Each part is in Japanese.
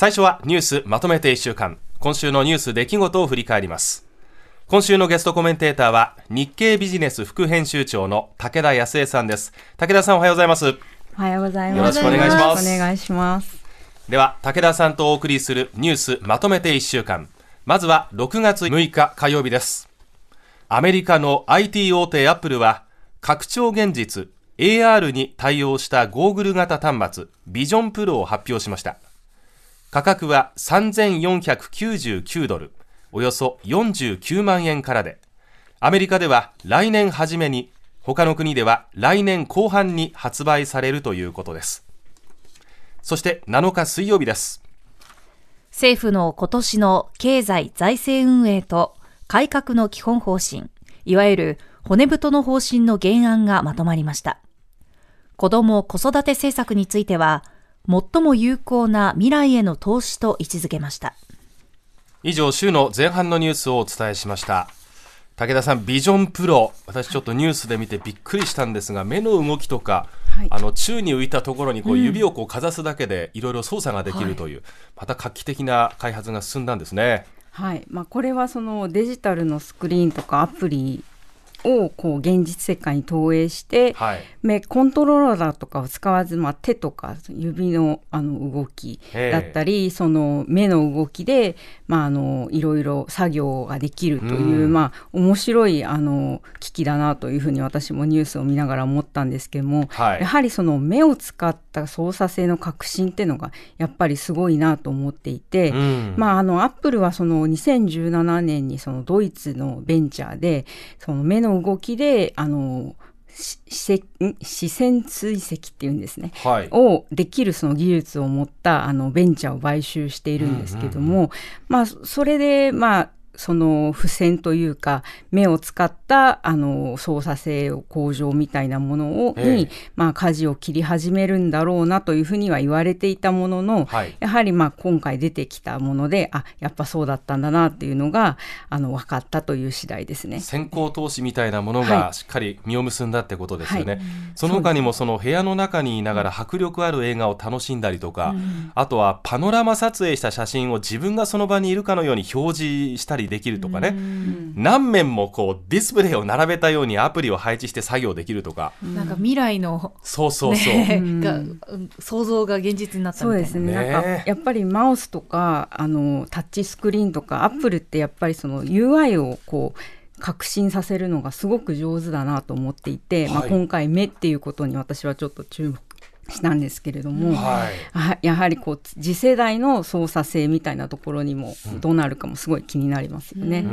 最初はニュースまとめて1週間。今週のニュース出来事を振り返ります。今週のゲストコメンテーターは日経ビジネス副編集長の武田康江さんです。武田さんおはようございます。おはようございます。よろしくお願いします。お願いします。では武田さんとお送りするニュースまとめて1週間。まずは6月6日火曜日です。アメリカの IT 大手アップルは拡張現実 AR に対応したゴーグル型端末ビジョンプロを発表しました価格は3499ドルおよそ49万円からでアメリカでは来年初めに他の国では来年後半に発売されるということです。そして7日水曜日です。政府の今年の経済財政運営と改革の基本方針いわゆる骨太の方針の原案がまとまりました。子ども子育て政策については最も有効な未来への投資と位置づけました。以上週の前半のニュースをお伝えしました。武田さんビジョンプロ。私ちょっとニュースで見てびっくりしたんですが目の動きとか、はい、あの宙に浮いたところにこう指をこうかざすだけでいろいろ操作ができるという、はい、また画期的な開発が進んだんですね。はい。まあ、これはそのデジタルのスクリーンとかアプリをこう現実世界に投影して、はい、目コントローラーとかを使わず、まあ、手とか指のあの動きだったりその目の動きで、まあ、あのいろいろ作業ができるという、うまあ、面白いあの機器だなというふうに私もニュースを見ながら思ったんですけども、はい、やはりその目を使った操作性の革新っていうのがやっぱりすごいなと思っていて、まあ、あのアップルはその2017年にそのドイツのベンチャーでその目のの動きで、あの、視線追跡っていうんですね、はい、をできるその技術を持ったあのベンチャーを買収しているんですけども、うんうんうん、まあそれでまあその付箋というか目を使ったあの操作性向上みたいなものを、えに、まあ、舵を切り始めるんだろうなというふうには言われていたものの、はい、やはりまあ今回出てきたものであやっぱそうだったんだなっていうのがあの分かったという次第ですね。先行投資みたいなものがしっかり実を結んだってことですよね、はい。はい、その他にもその部屋の中にいながら迫力ある映画を楽しんだりとか、うん、あとはパノラマ撮影した写真を自分がその場にいるかのように表示したりできるとかね、何面もこうディスプレイを並べたようにアプリを配置して作業できるとか、なんか未来の、そうそうそう、ね、が想像が現実になったそうですね、なんかやっぱりマウスとかあのタッチスクリーンとかアップルってやっぱりその UI をこう革新させるのがすごく上手だなと思っていて、はい、まあ、今回目っていうことに私はちょっと注目したんですけれども、はい、やはりこう次世代の操作性みたいなところにもどうなるかもすごい気になりますよね。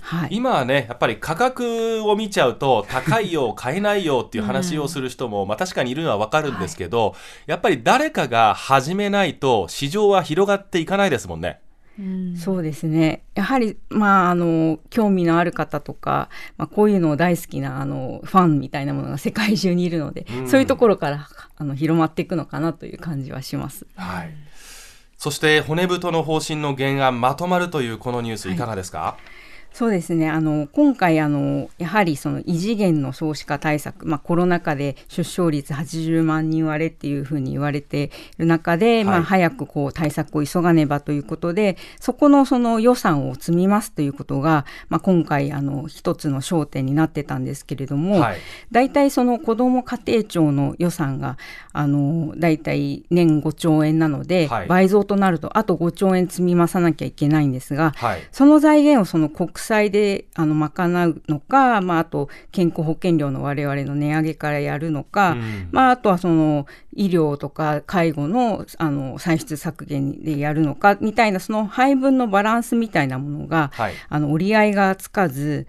はい、今はねやっぱり価格を見ちゃうと高いよ買えないよっていう話をする人も、まあ、確かにいるのは分かるんですけど、はい、やっぱり誰かが始めないと市場は広がっていかないですもんね。そうですね。やはり、まあ、あの興味のある方とか、まあ、こういうのを大好きなあのファンみたいなものが 世界中にいるので、うん、そういうところからあの広まっていくのかなという感じはします。はい。そして骨太の方針の原案まとまるというこのニュースい。かがですか、はいそうですね。あの今回あのやはりその異次元の少子化対策、まあ、コロナ禍で出生率80万人割れっていうふうに言われている中で、はい、まあ、早くこう対策を急がねばということでそこのその予算を積みますということが、まあ、今回あの一つの焦点になってたんですけれども、はい、大体その子ども家庭庁の予算があの大体年5兆円なので、はい、倍増となるとあと5兆円積み増さなきゃいけないんですが、その財源をその国債であの賄うのか、まあ、あと健康保険料の我々の値上げからやるのか、うん、まあ、あとはその医療とか介護のあの歳出削減でやるのかみたいなその配分のバランスみたいなものが、はい、あの折り合いがつかず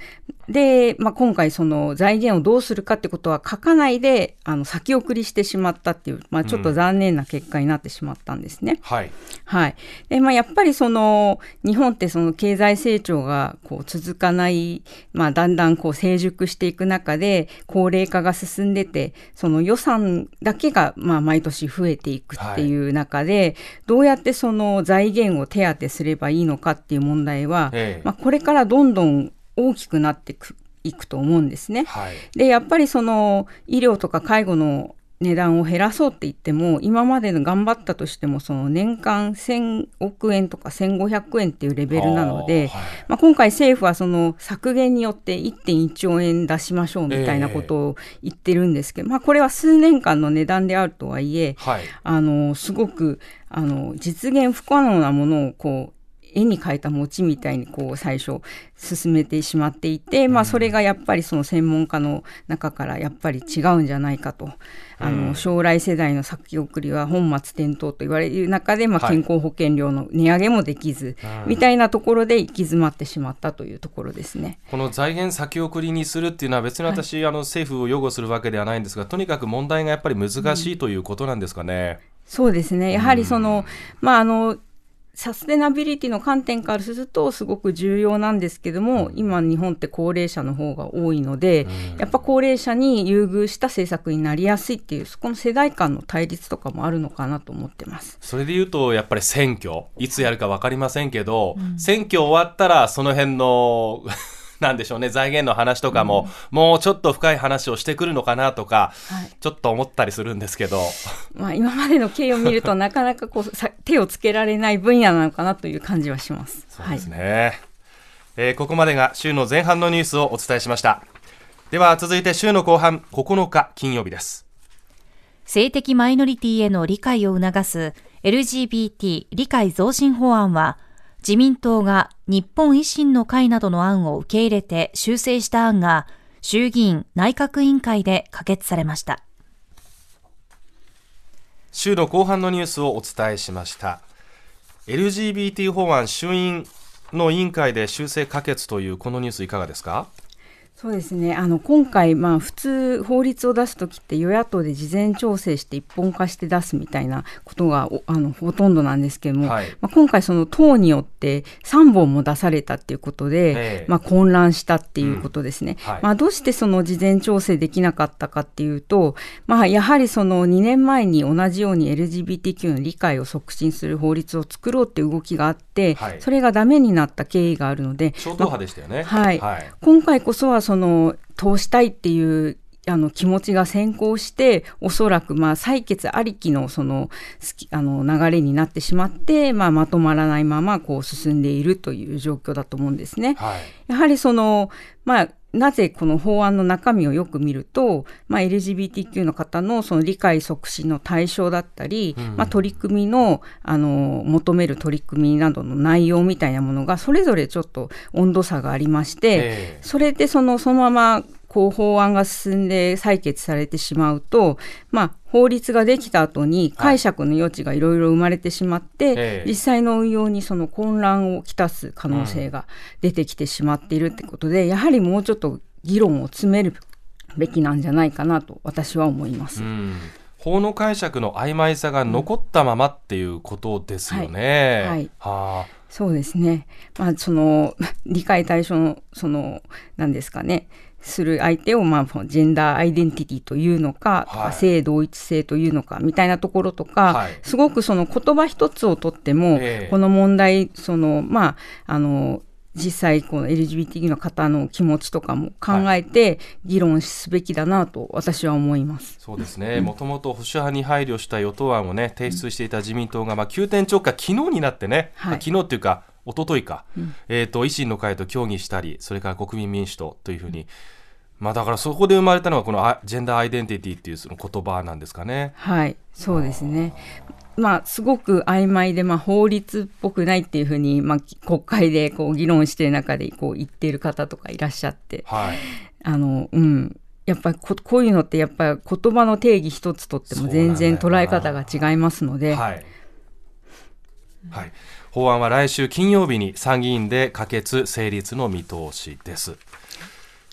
で、まあ、今回その財源をどうするかってことは書かないであの先送りしてしまったっていう、まあ、ちょっと残念な結果になってしまったんですね。うん、はい、はい、でまあ、やっぱりその日本ってその経済成長がこう続かない、まあ、だんだんこう成熟していく中で高齢化が進んでてその予算だけがまあ毎年増えていくっていう中で、はい、どうやってその財源を手当てすればいいのかっていう問題は、ええ、まあ、これからどんどん大きくなっていくいくと思うんですね。はい、でやっぱりその医療とか介護の値段を減らそうって言っても今までの頑張ったとしてもその年間1000億円とか1500円っていうレベルなので、はい、まあ、今回政府はその削減によって1.1兆円出しましょうみたいなことを言ってるんですけど、えー、まあ、これは数年間の値段であるとはいえ、はい、あのすごくあの実現不可能なものをこう絵に描いた餅みたいにこう最初進めてしまっていて、まあ、それがやっぱりその専門家の中からやっぱり違うんじゃないかと、あの将来世代の先送りは本末転倒と言われる中で、まあ、健康保険料の値上げもできず、みたいなところで行き詰まってしまったというところですね。この財源先送りにするっていうのは別に私、はい、あの政府を擁護するわけではないんですがとにかく問題がやっぱり難しいということなんですかね。うん。そうですね。やはりその、うん、まあ、あの、サステナビリティの観点からするとすごく重要なんですけども今日本って高齢者の方が多いので、やっぱ高齢者に優遇した政策になりやすいっていうそこの世代間の対立とかもあるのかなと思ってます。それでいうとやっぱり選挙。いつやるか分かりませんけど、うん、選挙終わったらその辺のなんでしょうね、財源の話とかも、うん、もうちょっと深い話をしてくるのかなとか、はい、ちょっと思ったりするんですけど。まあ、今までの経緯を見ると、なかなかこうさ手をつけられない分野なのかなという感じはします。そうですね。はい、えー、ここまでが週の前半のニュースをお伝えしました。では続いて週の後半9日金曜日です。性的マイノリティへの理解を促す LGBT 理解増進法案は自民党が日本維新の会などの案を受け入れて修正した案が衆議院内閣委員会で可決されました。週の後半のニュースをお伝えしました。LGBT 法案衆院の委員会で修正可決というこのニュースいかがですか？そうですね。あの今回、まあ、普通、法律を出すときって与野党で事前調整して一本化して出すみたいなことがあのほとんどなんですけども、はい、まあ、今回、その党によって3本も出されたっていうことで、まあ、混乱したっていうことですね、うん。はい、まあ、どうしてその事前調整できなかったかっていうと、まあ、やはりその2年前に同じように LGBTQ の理解を促進する法律を作ろうっていう動きがあって、はい、それがダメになった経緯があるので、超党派でしたよね、まあ、はい。今回こそはその通したいっていうあの気持ちが先行しておそらくまあ採決ありきのそのあの流れになってしまって、まあ、まとまらないままこう進んでいるという状況だと思うんですね。はい、やはりその、まあなぜこの法案の中身をよく見ると、まあ、LGBTQ の方のその理解促進の対象だったり、うん、まあ、取り組みのあの求める取り組みなどの内容みたいなものがそれぞれちょっと温度差がありまして、それでそのそのままこう法案が進んで採決されてしまうと、まあ、法律ができた後に解釈の余地がいろいろ生まれてしまって、はい、実際の運用にその混乱をきたす可能性が出てきてしまっているってことで、うん、やはりもうちょっと議論を詰めるべきなんじゃないかなと私は思います。うん法の解釈の曖昧さが残ったままっていうことですよね。はい、はい、はあそうですね。まあ、その、理解対象の、その、何ですかね。する相手を、まあ、ジェンダーアイデンティティというのか、はい、性同一性というのかみたいなところとか、はい、すごくその言葉一つをとっても、えー、この問題そのまああの実際この LGBT の方の気持ちとかも考えて議論すべきだなと私は思います、そうですね。もともと保守派に配慮した与党案をね提出していた自民党が、まあ、急転直下昨日になってね、はい、昨日っていうか一昨日か、うん、えーと、維新の会と協議したりそれから国民民主党というふうに、まあ、だからそこで生まれたのがこのジェンダーアイデンティティっていうその言葉なんですかね。はい。そうですね。まあ、すごく曖昧で、まあ、法律っぽくないっていうふうに、まあ、国会でこう議論している中でこう言っている方とかいらっしゃって、はい、あのうん、やっぱりここういうのってやっぱり言葉の定義一つとっても全然捉え方が違いますので。はい、はい、法案は来週金曜日に参議院で可決成立の見通しです。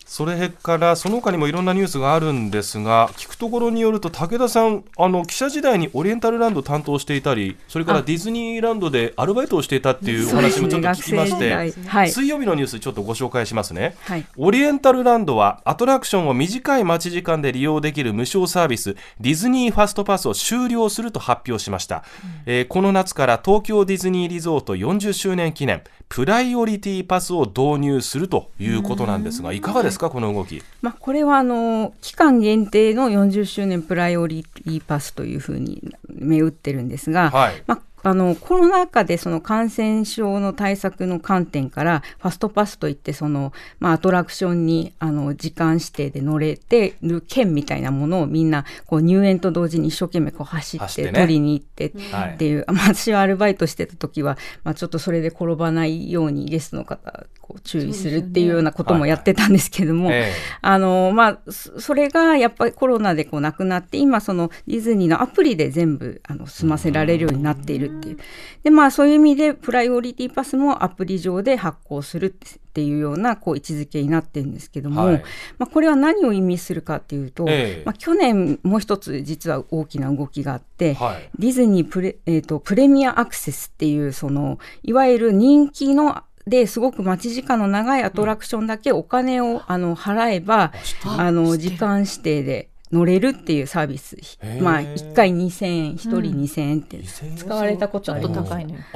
それからその他にもいろんなニュースがあるんですが聞くところによると武田さんあの記者時代にオリエンタルランド担当していたりそれからディズニーランドでアルバイトをしていたっていうお話もちょっと聞きまして、ねはい、水曜日のニュースちょっとご紹介しますね、はい、オリエンタルランドはアトラクションを短い待ち時間で利用できる無償サービスディズニーファストパスを終了すると発表しました、うん、えー、この夏から東京ディズニーリゾート40周年記念プライオリティパスを導入するということなんですがいかがですですか、この動き？まあ、これはあの期間限定の40周年プライオリティパスというふうに銘打ってるんですが、はい。まあ、あのコロナ禍でその感染症の対策の観点からファストパスといってその、まあ、アトラクションにあの時間指定で乗れてる券みたいなものをみんなこう入園と同時に一生懸命こう走って取りに行ってはい。っていう、まあ、私はアルバイトしてた時は、まあ、ちょっとそれで転ばないようにゲストの方こう注意するっていうようなこともやってたんですけども、えあのまあ、そそれがやっぱりコロナでこうなくなって今そのディズニーのアプリで全部あの済ませられるようになっているっていう。でまあそういう意味でプライオリティパスもアプリ上で発行するっていうようなこう位置づけになってるんですけども、はい。まあ、これは何を意味するかっていうと、ええ。まあ、去年もう一つ実は大きな動きがあって、はい。ディズニープレ,、えー、とプレミアアクセスっていうそのいわゆる人気のですごく待ち時間の長いアトラクションだけお金を、あの払えばあの時間指定で乗れるっていうサービス。まあ1回2000円1人2000円って2000円使われたことあちょっりますと高いね。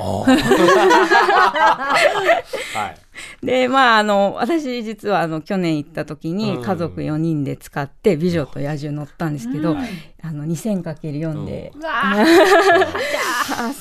でまああの私実はあの去年行った時うん。に家族4人で使って「美女と野獣」乗ったんですけど、あの 2000×4 で。うわ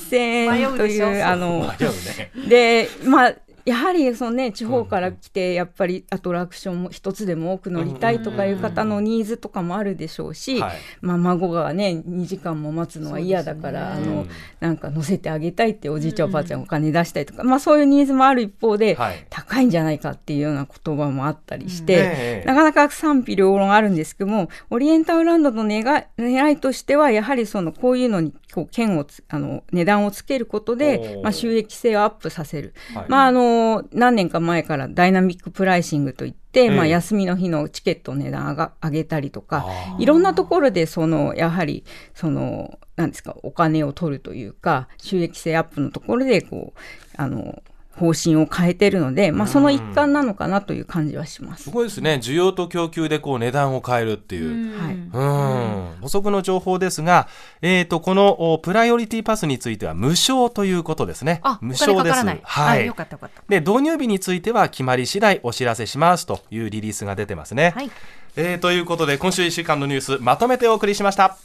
8000 円というあの。でまあやはりそのね地方から来てやっぱりアトラクションも一つでも多く乗りたいとかいう方のニーズとかもあるでしょうし、はい。まあ、孫がね2時間も待つのは嫌だから、あのうんなんか乗せてあげたいっておじいちゃんおばあちゃんお金出したりとか、まあ、そういうニーズもある一方で、はい。高いんじゃないかっていうような言葉もあったりして。ええ。なかなか賛否両論あるんですけども、オリエンタルランドの願い狙いとしては、やはりそのこういうのにこう券をつあの値段をつけることおでー、まあ、収益性をアップさせる。はい。まああの何年か前からダイナミックプライシングといって、ええまあ、休みの日のチケットの値段上が上げたりとかあいろんなところでそのやはりそのなんですかお金を取るというか収益性アップのところでこうあの方針を変えてるので、まあ、その一環なのかなという感じはしますす。ごいですね。需要と供給でこう値段を変えるっていう。はいうん補足の情報ですが、えー、とこのおプライオリティパスについては無償ということですね。あ、無償です。かからない。はいあよかったよかった。で導入日については決まり次第お知らせしますというリリースが出てますね。はい。えーということで今週1週間のニュースまとめてお送りしました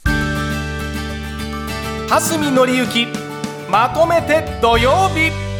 蓮見紀之まとめて土曜日